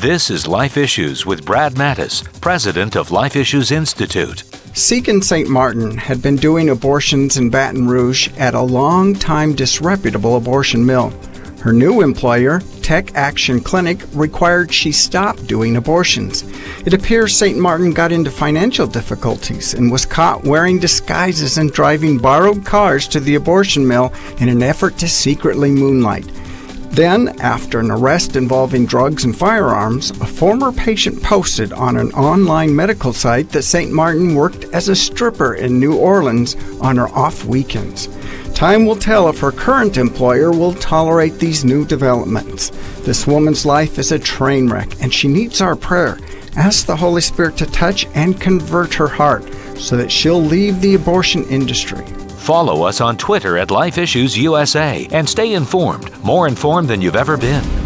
This is Life Issues with Brad Mattes, president of Life Issues Institute. Seek St. Martin had been doing abortions in Baton Rouge at a long time disreputable abortion mill. Her new employer, Teche Action Clinic, required she stop doing abortions. It appears St. Martin got into financial difficulties and was caught wearing disguises and driving borrowed cars to the abortion mill in an effort to secretly moonlight. Then, after an arrest involving drugs and firearms, a former patient posted on an online medical site that St. Martin worked as a stripper in New Orleans on her off weekends. Time will tell if her current employer will tolerate these new developments. This woman's life is a train wreck, and she needs our prayer. Ask the Holy Spirit to touch and convert her heart so that she'll leave the abortion industry. Follow us on Twitter at Life Issues USA and stay informed, more informed than you've ever been.